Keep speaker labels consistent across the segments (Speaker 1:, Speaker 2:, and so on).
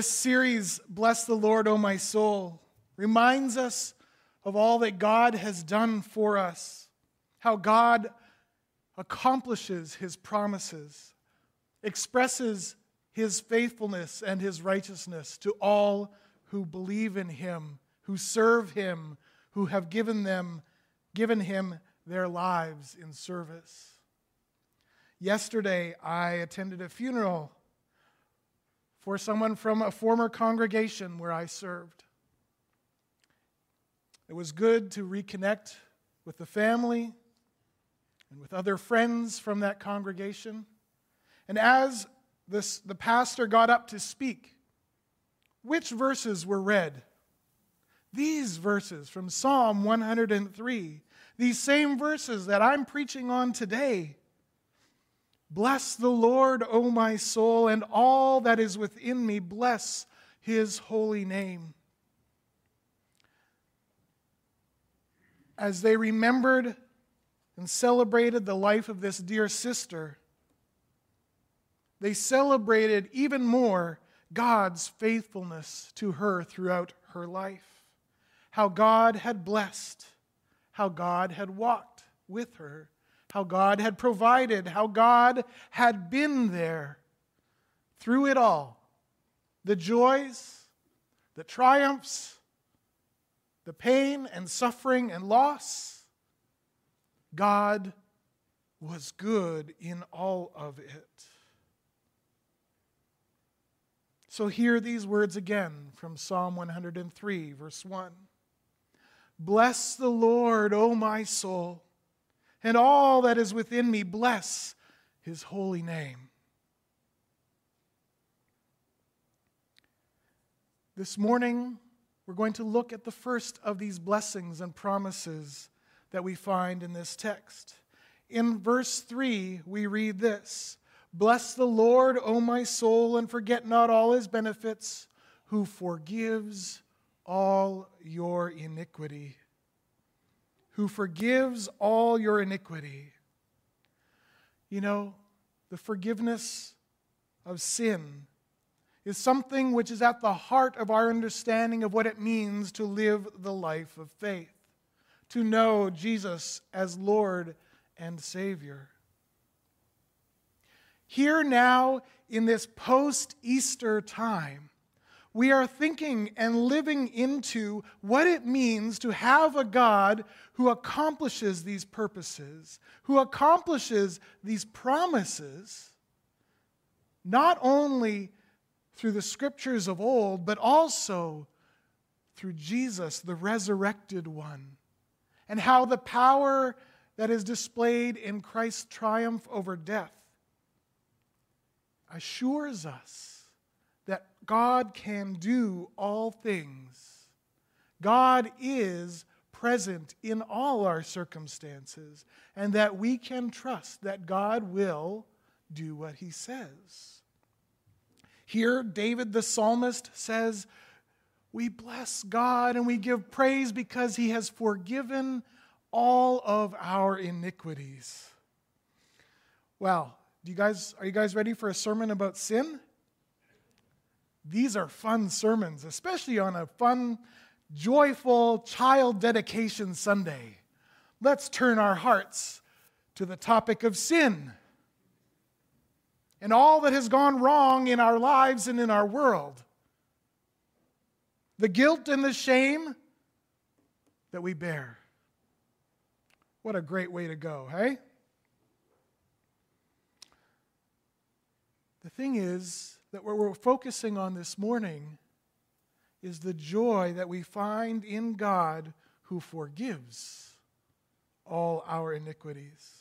Speaker 1: This series, Bless the Lord, O my soul, reminds us of all that God has done for us, how God accomplishes his promises, expresses his faithfulness and his righteousness to all who believe in him, who serve him, who have given them given him their lives in service. Yesterday I attended a funeral for someone from a former congregation where I served. It was good to reconnect with the family and with other friends from that congregation. And as this, the pastor got up to speak, which verses were read? These verses from Psalm 103, these same verses that I'm preaching on today. Bless the Lord, O my soul, and all that is within me, bless his holy name. As they remembered and celebrated the life of this dear sister, they celebrated even more God's faithfulness to her throughout her life. How God had blessed, how God had walked with her how God had provided, how God had been there through it all the joys, the triumphs, the pain and suffering and loss. God was good in all of it. So, hear these words again from Psalm 103, verse 1. Bless the Lord, O my soul and all that is within me bless his holy name. This morning, we're going to look at the first of these blessings and promises that we find in this text. In verse 3, we read this Bless the Lord, O my soul, and forget not all his benefits, who forgives all your iniquity who forgives all your iniquity. You know, the forgiveness of sin is something which is at the heart of our understanding of what it means to live the life of faith, to know Jesus as Lord and Savior. Here now, in this post Easter time, we are thinking and living into what it means to have a God who accomplishes these purposes, who accomplishes these promises, not only through the scriptures of old, but also through Jesus, the resurrected one, and how the power that is displayed in Christ's triumph over death assures us God can do all things. God is present in all our circumstances, and that we can trust that God will do what he says. Here, David the psalmist says, We bless God and we give praise because he has forgiven all of our iniquities. Well, do you guys, are you guys ready for a sermon about sin? These are fun sermons, especially on a fun, joyful child dedication Sunday. Let's turn our hearts to the topic of sin and all that has gone wrong in our lives and in our world. The guilt and the shame that we bear. What a great way to go, hey? The thing is, that what we're focusing on this morning is the joy that we find in God who forgives all our iniquities.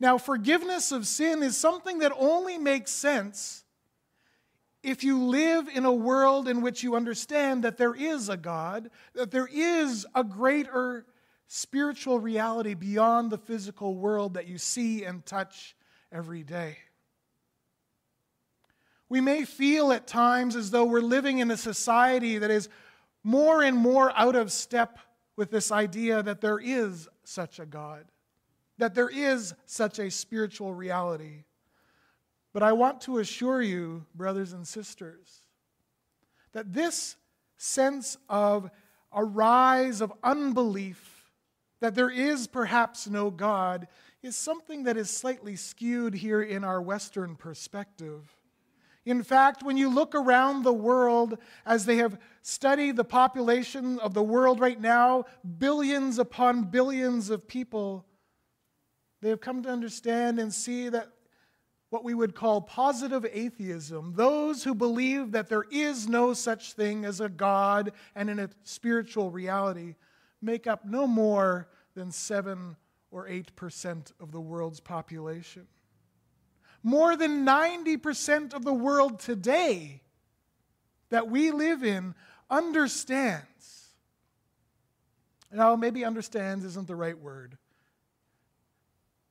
Speaker 1: Now, forgiveness of sin is something that only makes sense if you live in a world in which you understand that there is a God, that there is a greater spiritual reality beyond the physical world that you see and touch every day. We may feel at times as though we're living in a society that is more and more out of step with this idea that there is such a God, that there is such a spiritual reality. But I want to assure you, brothers and sisters, that this sense of a rise of unbelief, that there is perhaps no God, is something that is slightly skewed here in our Western perspective. In fact, when you look around the world as they have studied the population of the world right now, billions upon billions of people, they have come to understand and see that what we would call positive atheism, those who believe that there is no such thing as a God and in a spiritual reality, make up no more than 7 or 8% of the world's population. More than 90% of the world today that we live in understands. Now, oh, maybe understands isn't the right word,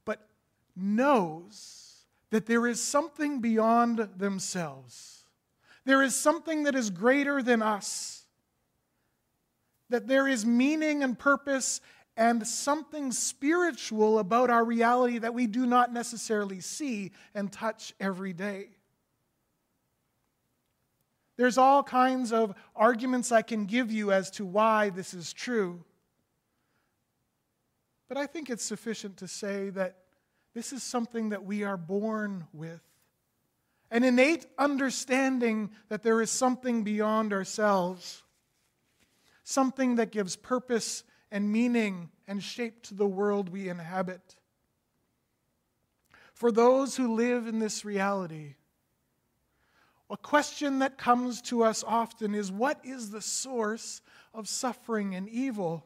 Speaker 1: but knows that there is something beyond themselves. There is something that is greater than us. That there is meaning and purpose and something spiritual about our reality that we do not necessarily see and touch every day. There's all kinds of arguments I can give you as to why this is true. But I think it's sufficient to say that this is something that we are born with an innate understanding that there is something beyond ourselves, something that gives purpose and meaning and shape to the world we inhabit. For those who live in this reality, a question that comes to us often is what is the source of suffering and evil?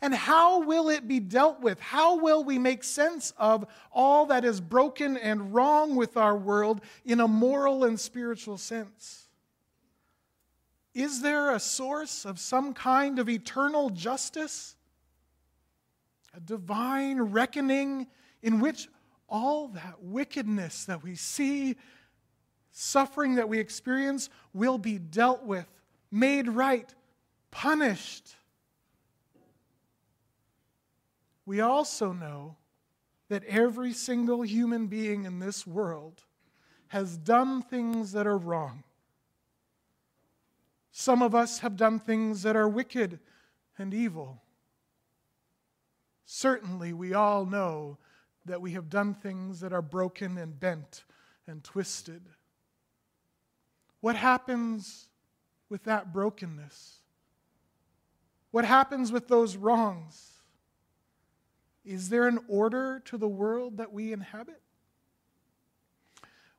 Speaker 1: And how will it be dealt with? How will we make sense of all that is broken and wrong with our world in a moral and spiritual sense? Is there a source of some kind of eternal justice? A divine reckoning in which all that wickedness that we see, suffering that we experience, will be dealt with, made right, punished. We also know that every single human being in this world has done things that are wrong. Some of us have done things that are wicked and evil. Certainly, we all know that we have done things that are broken and bent and twisted. What happens with that brokenness? What happens with those wrongs? Is there an order to the world that we inhabit?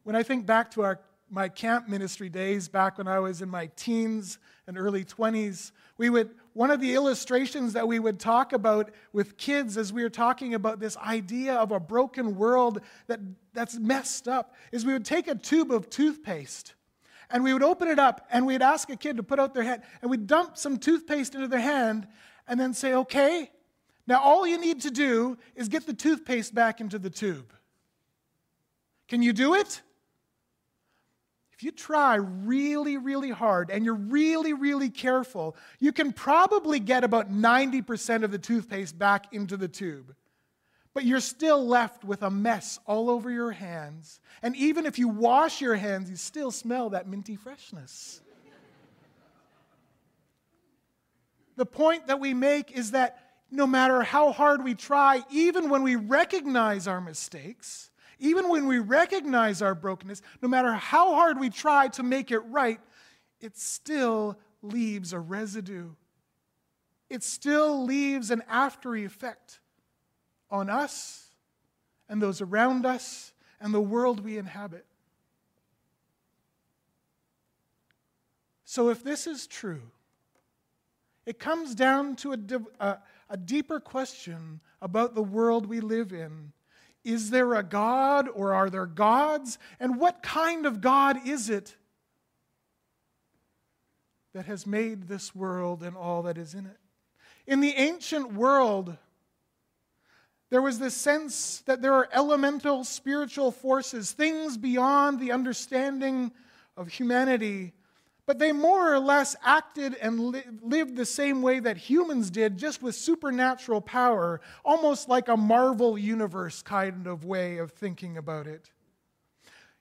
Speaker 1: When I think back to our my camp ministry days back when I was in my teens and early 20s, we would one of the illustrations that we would talk about with kids as we were talking about this idea of a broken world that, that's messed up is we would take a tube of toothpaste and we would open it up and we'd ask a kid to put out their hand and we'd dump some toothpaste into their hand and then say, okay, now all you need to do is get the toothpaste back into the tube. Can you do it? You try really, really hard and you're really, really careful, you can probably get about 90% of the toothpaste back into the tube. But you're still left with a mess all over your hands. And even if you wash your hands, you still smell that minty freshness. the point that we make is that no matter how hard we try, even when we recognize our mistakes, even when we recognize our brokenness, no matter how hard we try to make it right, it still leaves a residue. It still leaves an after effect on us and those around us and the world we inhabit. So, if this is true, it comes down to a, a, a deeper question about the world we live in is there a God or are there gods? And what kind of God is it that has made this world and all that is in it? In the ancient world, there was this sense that there are elemental spiritual forces, things beyond the understanding of humanity but they more or less acted and li- lived the same way that humans did, just with supernatural power, almost like a Marvel universe kind of way of thinking about it.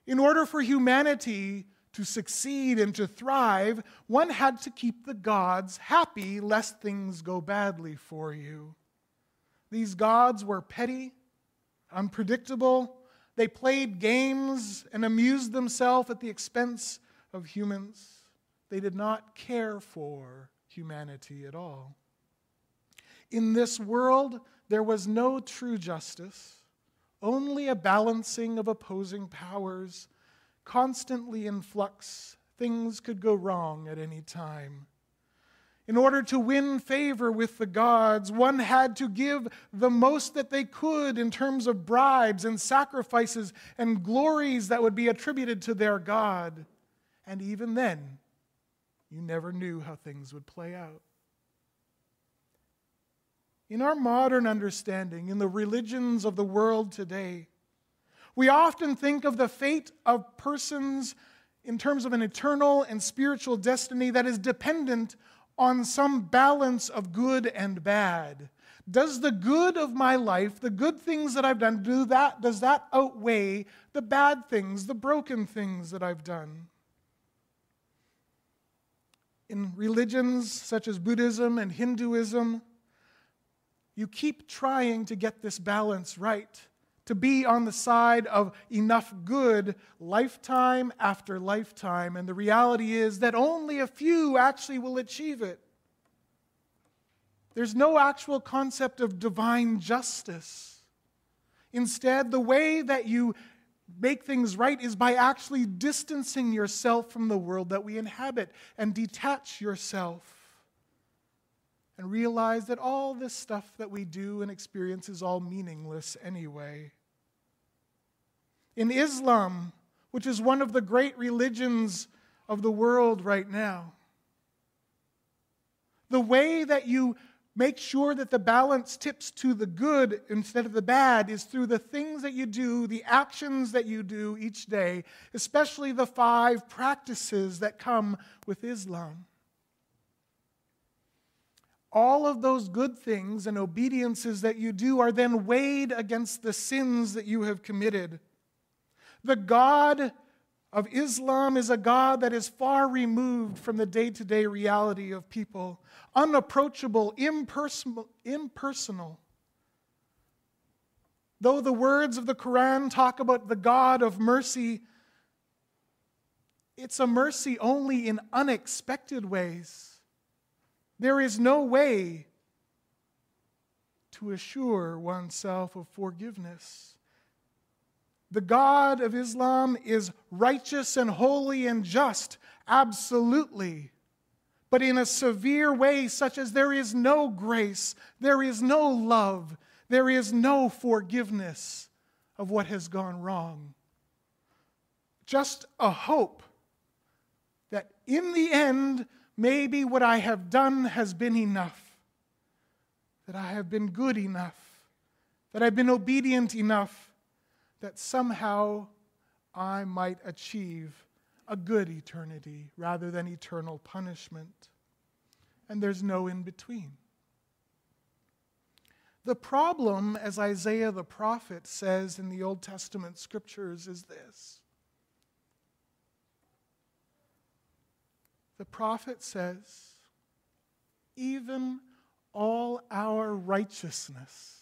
Speaker 1: In order for humanity to succeed and to thrive, one had to keep the gods happy lest things go badly for you. These gods were petty, unpredictable. They played games and amused themselves at the expense of humans. They did not care for humanity at all. In this world, there was no true justice, only a balancing of opposing powers constantly in flux. Things could go wrong at any time. In order to win favor with the gods, one had to give the most that they could in terms of bribes and sacrifices and glories that would be attributed to their God. And even then, you never knew how things would play out. In our modern understanding, in the religions of the world today, we often think of the fate of persons in terms of an eternal and spiritual destiny that is dependent on some balance of good and bad. Does the good of my life, the good things that I've done, do that, does that outweigh the bad things, the broken things that I've done? In religions such as Buddhism and Hinduism, you keep trying to get this balance right to be on the side of enough good lifetime after lifetime. And the reality is that only a few actually will achieve it. There's no actual concept of divine justice. Instead, the way that you make things right is by actually distancing yourself from the world that we inhabit and detach yourself and realize that all this stuff that we do and experience is all meaningless anyway. In Islam, which is one of the great religions of the world right now, the way that you make sure that the balance tips to the good instead of the bad is through the things that you do, the actions that you do each day, especially the five practices that come with Islam all of those good things and obediences that you do are then weighed against the sins that you have committed. The God of Islam is a God that is far removed from the day to day reality of people, unapproachable, impersonal, impersonal. Though the words of the Quran talk about the God of mercy, it's a mercy only in unexpected ways. There is no way to assure oneself of forgiveness. The God of Islam is righteous and holy and just, absolutely, but in a severe way, such as there is no grace, there is no love, there is no forgiveness of what has gone wrong. Just a hope that in the end, Maybe what I have done has been enough, that I have been good enough, that I've been obedient enough, that somehow I might achieve a good eternity rather than eternal punishment. And there's no in between. The problem, as Isaiah the prophet says in the Old Testament scriptures, is this The prophet says, even all our righteousness,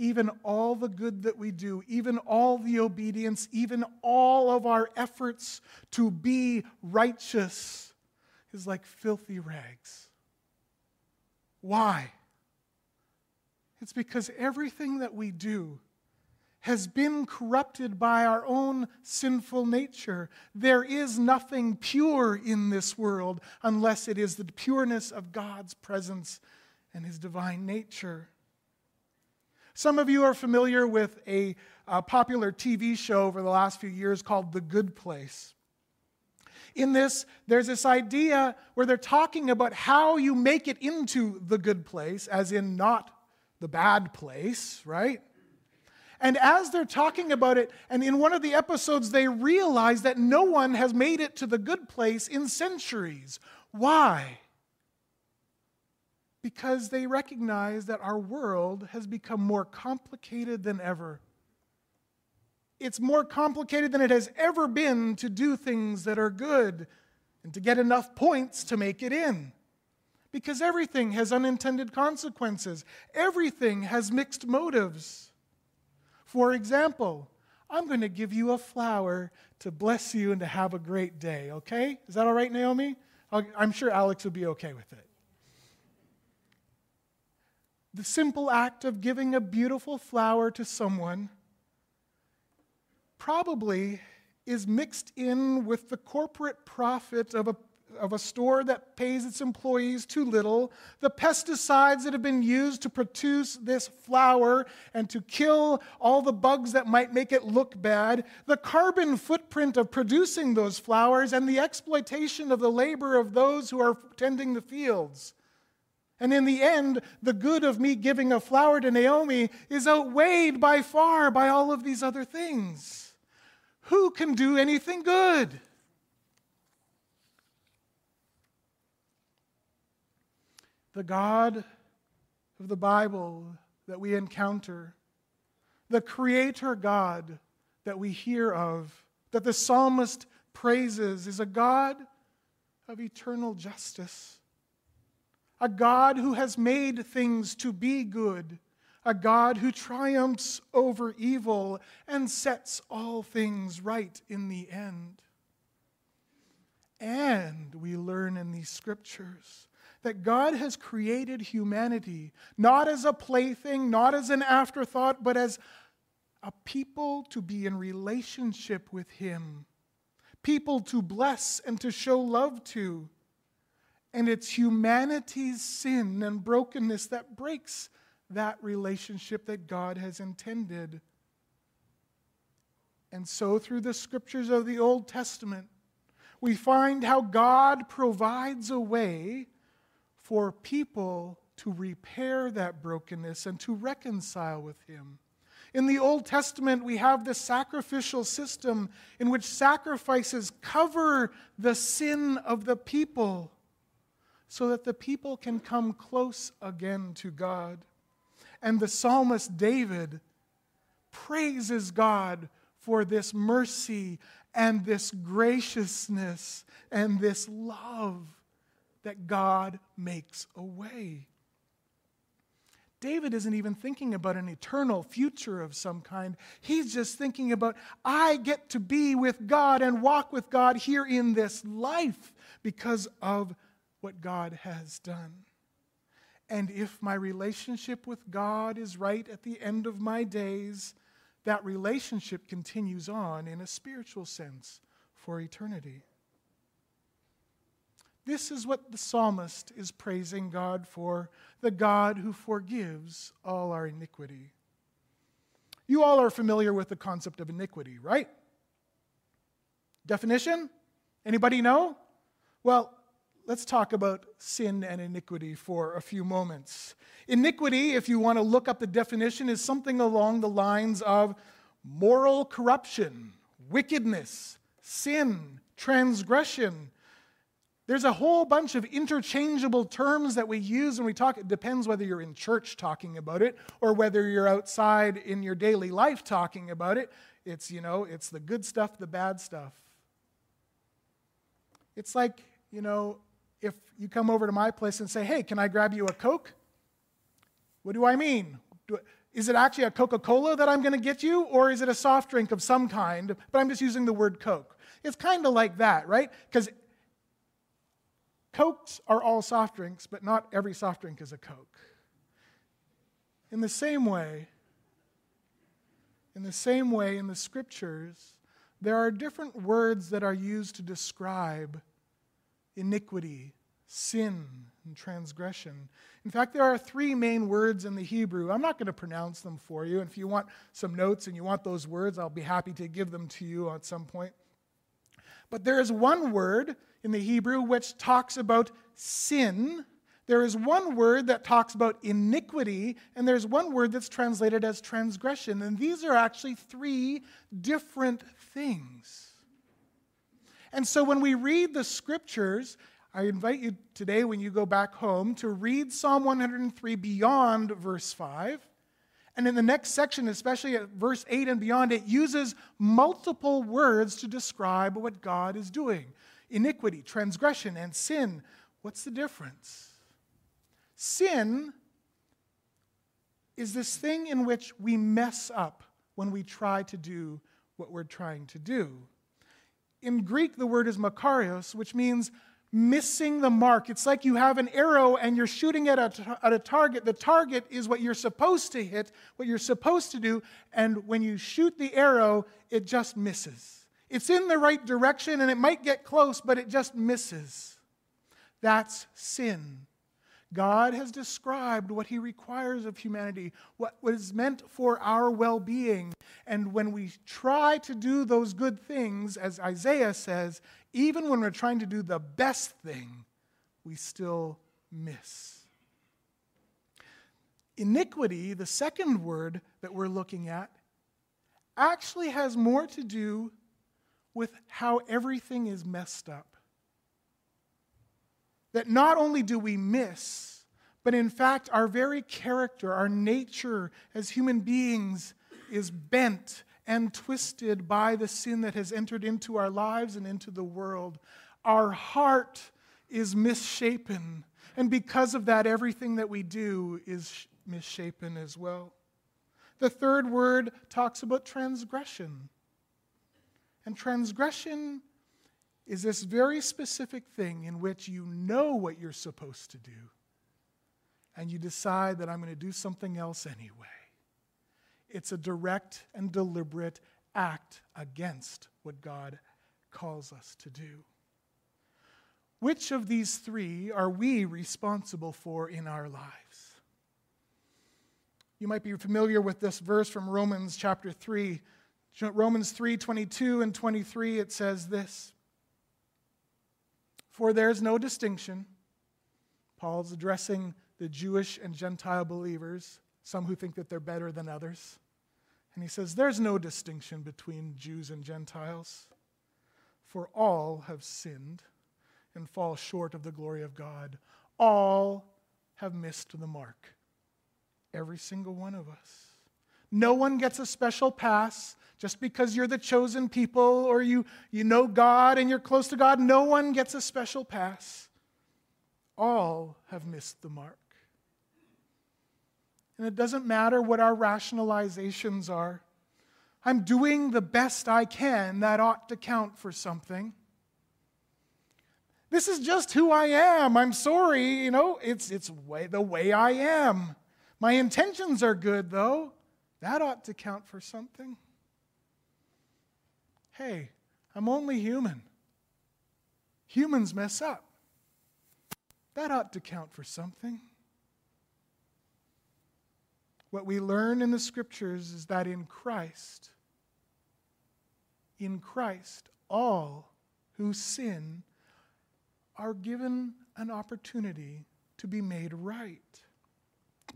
Speaker 1: even all the good that we do, even all the obedience, even all of our efforts to be righteous is like filthy rags. Why? It's because everything that we do has been corrupted by our own sinful nature. There is nothing pure in this world unless it is the pureness of God's presence and his divine nature. Some of you are familiar with a, a, popular TV show over the last few years called The Good Place. In this, there's this idea where they're talking about how you make it into the good place, as in not the bad place, right? And as they're talking about it, and in one of the episodes, they realize that no one has made it to the good place in centuries. Why? Because they recognize that our world has become more complicated than ever. it's more complicated than it has ever been to do things that are good and to get enough points to make it in. Because everything has unintended consequences, everything has mixed motives. For example, I'm going to give you a flower to bless you and to have a great day, okay? Is that all right, Naomi? I'm sure Alex would be okay with it. The simple act of giving a beautiful flower to someone probably is mixed in with the corporate profit of a, of a store that pays its employees too little, the pesticides that have been used to produce this flower and to kill all the bugs that might make it look bad, the carbon footprint of producing those flowers, and the exploitation of the labor of those who are tending the fields. And in the end, the good of me giving a flower to Naomi is outweighed by far by all of these other things. Who can do anything good? The God of the Bible that we encounter, the Creator God that we hear of, that the psalmist praises, is a God of eternal justice, a God who has made things to be good a God who triumphs over evil and sets all things right in the end. And we learn in these scriptures that God has created humanity not as a plaything, not as an afterthought, but as a people to be in relationship with Him, people to bless and to show love to. And it's humanity's sin and brokenness that breaks that relationship that God has intended. And so, through the scriptures of the Old Testament, we find how God provides a way for people to repair that brokenness and to reconcile with Him. In the Old Testament, we have the sacrificial system in which sacrifices cover the sin of the people so that the people can come close again to God. And the psalmist David praises God for this mercy and this graciousness and this love that God makes a way. David isn't even thinking about an eternal future of some kind. He's just thinking about, I get to be with God and walk with God here in this life because of what God has done. And if my relationship with God is right at the end of my days, that relationship continues on in a spiritual sense for eternity. This is what the psalmist is praising God for the God who forgives all our iniquity. You all are familiar with the concept of iniquity, right? Definition? Anybody know? Well, let's talk about sin and iniquity for a few moments. Iniquity, if you want to look up the definition, is something along the lines of moral corruption, wickedness, sin, transgression. There's a whole bunch of interchangeable terms that we use when we talk. It depends whether you're in church talking about it or whether you're outside in your daily life talking about it. It's, you know, it's the good stuff, the bad stuff. It's like, you know, if you come over to my place and say, hey, can I grab you a Coke? What do I mean? Do, is it actually a Coca Cola that I'm going to get you, or is it a soft drink of some kind? But I'm just using the word Coke. It's kind of like that, right? Because Cokes are all soft drinks, but not every soft drink is a Coke. In the same way, in the same way, in the scriptures, there are different words that are used to describe iniquity, sin, and transgression. In fact, there are three main words in the Hebrew. I'm not going to pronounce them for you. And if you want some notes and you want those words, I'll be happy to give them to you at some point. But there is one word in the Hebrew which talks about sin. There is one word that talks about iniquity, and there's one word that's translated as transgression. And these are actually three different things. And so when we read the scriptures, I invite you today, when you go back home, to read Psalm 103 beyond verse 5 And in the next section, especially at verse 8 and beyond, it uses multiple words to describe what God is doing iniquity, transgression, and sin. What's the difference? Sin is this thing in which we mess up when we try to do what we're trying to do. In Greek, the word is makarios, which means missing the mark. It's like you have an arrow and you're shooting at a, at a target. The target is what you're supposed to hit, what you're supposed to do, and when you shoot the arrow, it just misses. It's in the right direction and it might get close, but it just misses. That's sin. God has described what He requires of humanity, what is meant for our well being. And when we try to do those good things, as Isaiah says, even when we're trying to do the best thing, we still miss. Iniquity, the second word that we're looking at, actually has more to do with how everything is messed up that not only do we miss, but in fact, our very character, our nature as human beings is bent and twisted by the sin that has entered into our lives and into the world. Our heart is misshapen. And because of that, everything that we do is misshapen as well. The third word talks about transgression. And transgression is this very specific thing in which you know what you're supposed to do, and you decide that I'm going to do something else anyway. It's a direct and deliberate act against what God calls us to do. Which of these three are we responsible for in our lives? You might be familiar with this verse from Romans chapter 3. Romans 3 22 and 23, it says this for there's no distinction. Paul's addressing the Jewish and Gentile believers, some who think that they're better than others. And he says, There's no distinction between Jews and Gentiles, for all have sinned and fall short of the glory of God. All have missed the mark. Every single one of us. No one gets a special pass just because you're the chosen people or you, you know God and you're close to God, no one gets a special pass. All have missed the mark. And it doesn't matter what our rationalizations are. I'm doing the best I can. That ought to count for something. This is just who I am. I'm sorry, you know, it's, it's way, the way I am. My intentions are good, though. That ought to count for something hey, I'm only human. Humans mess up. That ought to count for something. What we learn in the scriptures is that in Christ, in Christ, all who sin are given an opportunity to be made right.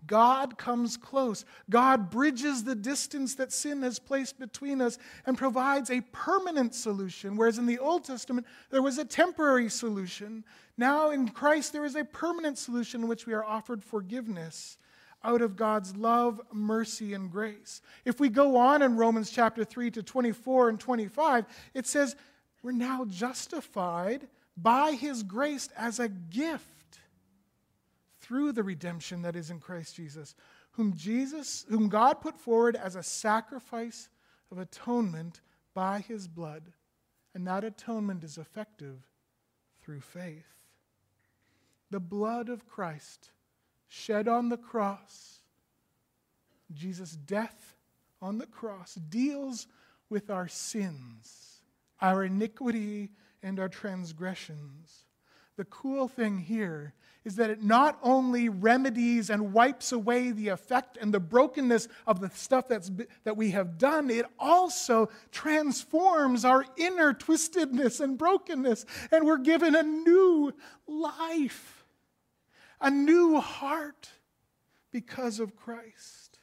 Speaker 1: God comes close. God bridges the distance that sin has placed between us and provides a permanent solution. Whereas in the Old Testament, there was a temporary solution. Now in Christ, there is a permanent solution in which we are offered forgiveness out of God's love, mercy, and grace. If we go on in Romans chapter 3 to 24 and 25, it says, We're now justified by his grace as a gift through the redemption that is in Christ Jesus, whom Jesus, whom God put forward as a sacrifice of atonement by his blood. And that atonement is effective through faith. The blood of Christ shed on the cross, Jesus' death on the cross, deals with our sins, our iniquity, and our transgressions. The cool thing here is that it not only remedies and wipes away the effect and the brokenness of the stuff that's, that we have done, it also transforms our inner twistedness and brokenness, and we're given a new life, a new heart because of Christ.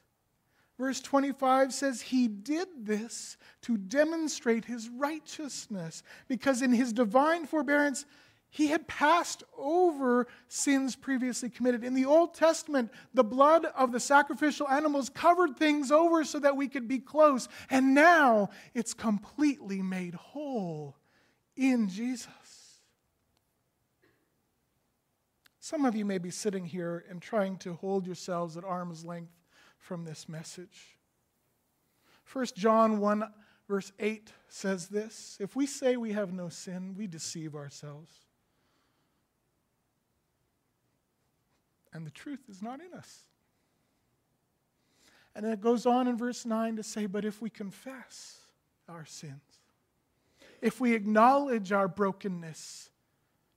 Speaker 1: Verse 25 says, He did this to demonstrate His righteousness, because in His divine forbearance, He had passed over sins previously committed. In the Old Testament, the blood of the sacrificial animals covered things over so that we could be close. And now it's completely made whole in Jesus. Some of you may be sitting here and trying to hold yourselves at arm's length from this message. 1 John 1, verse 8 says this If we say we have no sin, we deceive ourselves and the truth is not in us. And it goes on in verse 9 to say, But if we confess our sins, if we acknowledge our brokenness,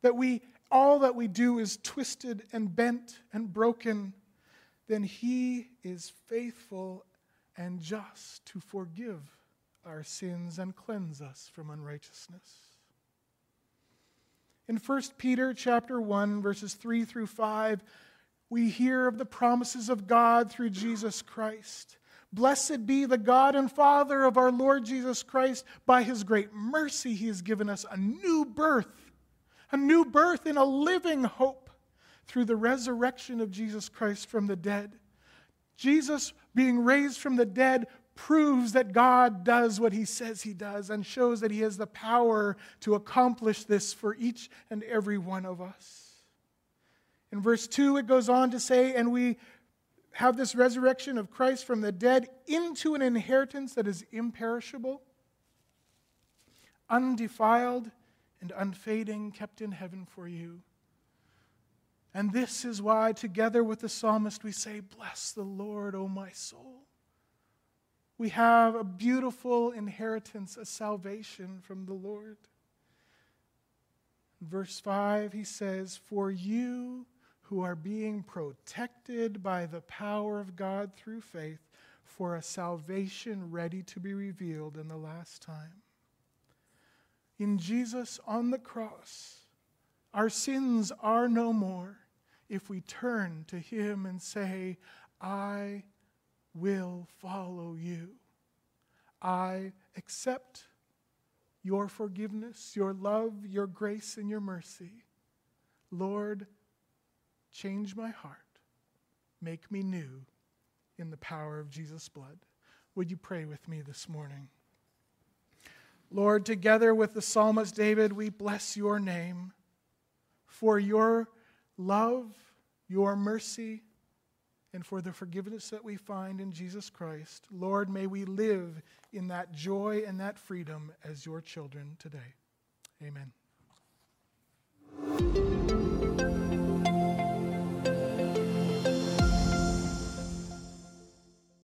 Speaker 1: that we all that we do is twisted and bent and broken, then he is faithful and just to forgive our sins and cleanse us from unrighteousness. In 1 Peter chapter 1 verses 3 through 5, we hear of the promises of God through Jesus Christ. Blessed be the God and Father of our Lord Jesus Christ. By his great mercy, he has given us a new birth, a new birth in a living hope through the resurrection of Jesus Christ from the dead. Jesus being raised from the dead proves that God does what he says he does and shows that he has the power to accomplish this for each and every one of us. In verse 2, it goes on to say, And we have this resurrection of Christ from the dead into an inheritance that is imperishable, undefiled, and unfading, kept in heaven for you. And this is why, together with the psalmist, we say, Bless the Lord, O my soul. We have a beautiful inheritance, a salvation from the Lord. In verse 5, he says, For you who are being protected by the power of God through faith for a salvation ready to be revealed in the last time. In Jesus on the cross, our sins are no more if we turn to Him and say, I will follow you. I accept your forgiveness, your love, your grace, and your mercy. Lord, Change my heart. Make me new in the power of Jesus' blood. Would you pray with me this morning? Lord, together with the psalmist David, we bless your name for your love, your mercy, and for the forgiveness that we find in Jesus Christ. Lord, may we live in that joy and that freedom as your children today. Amen.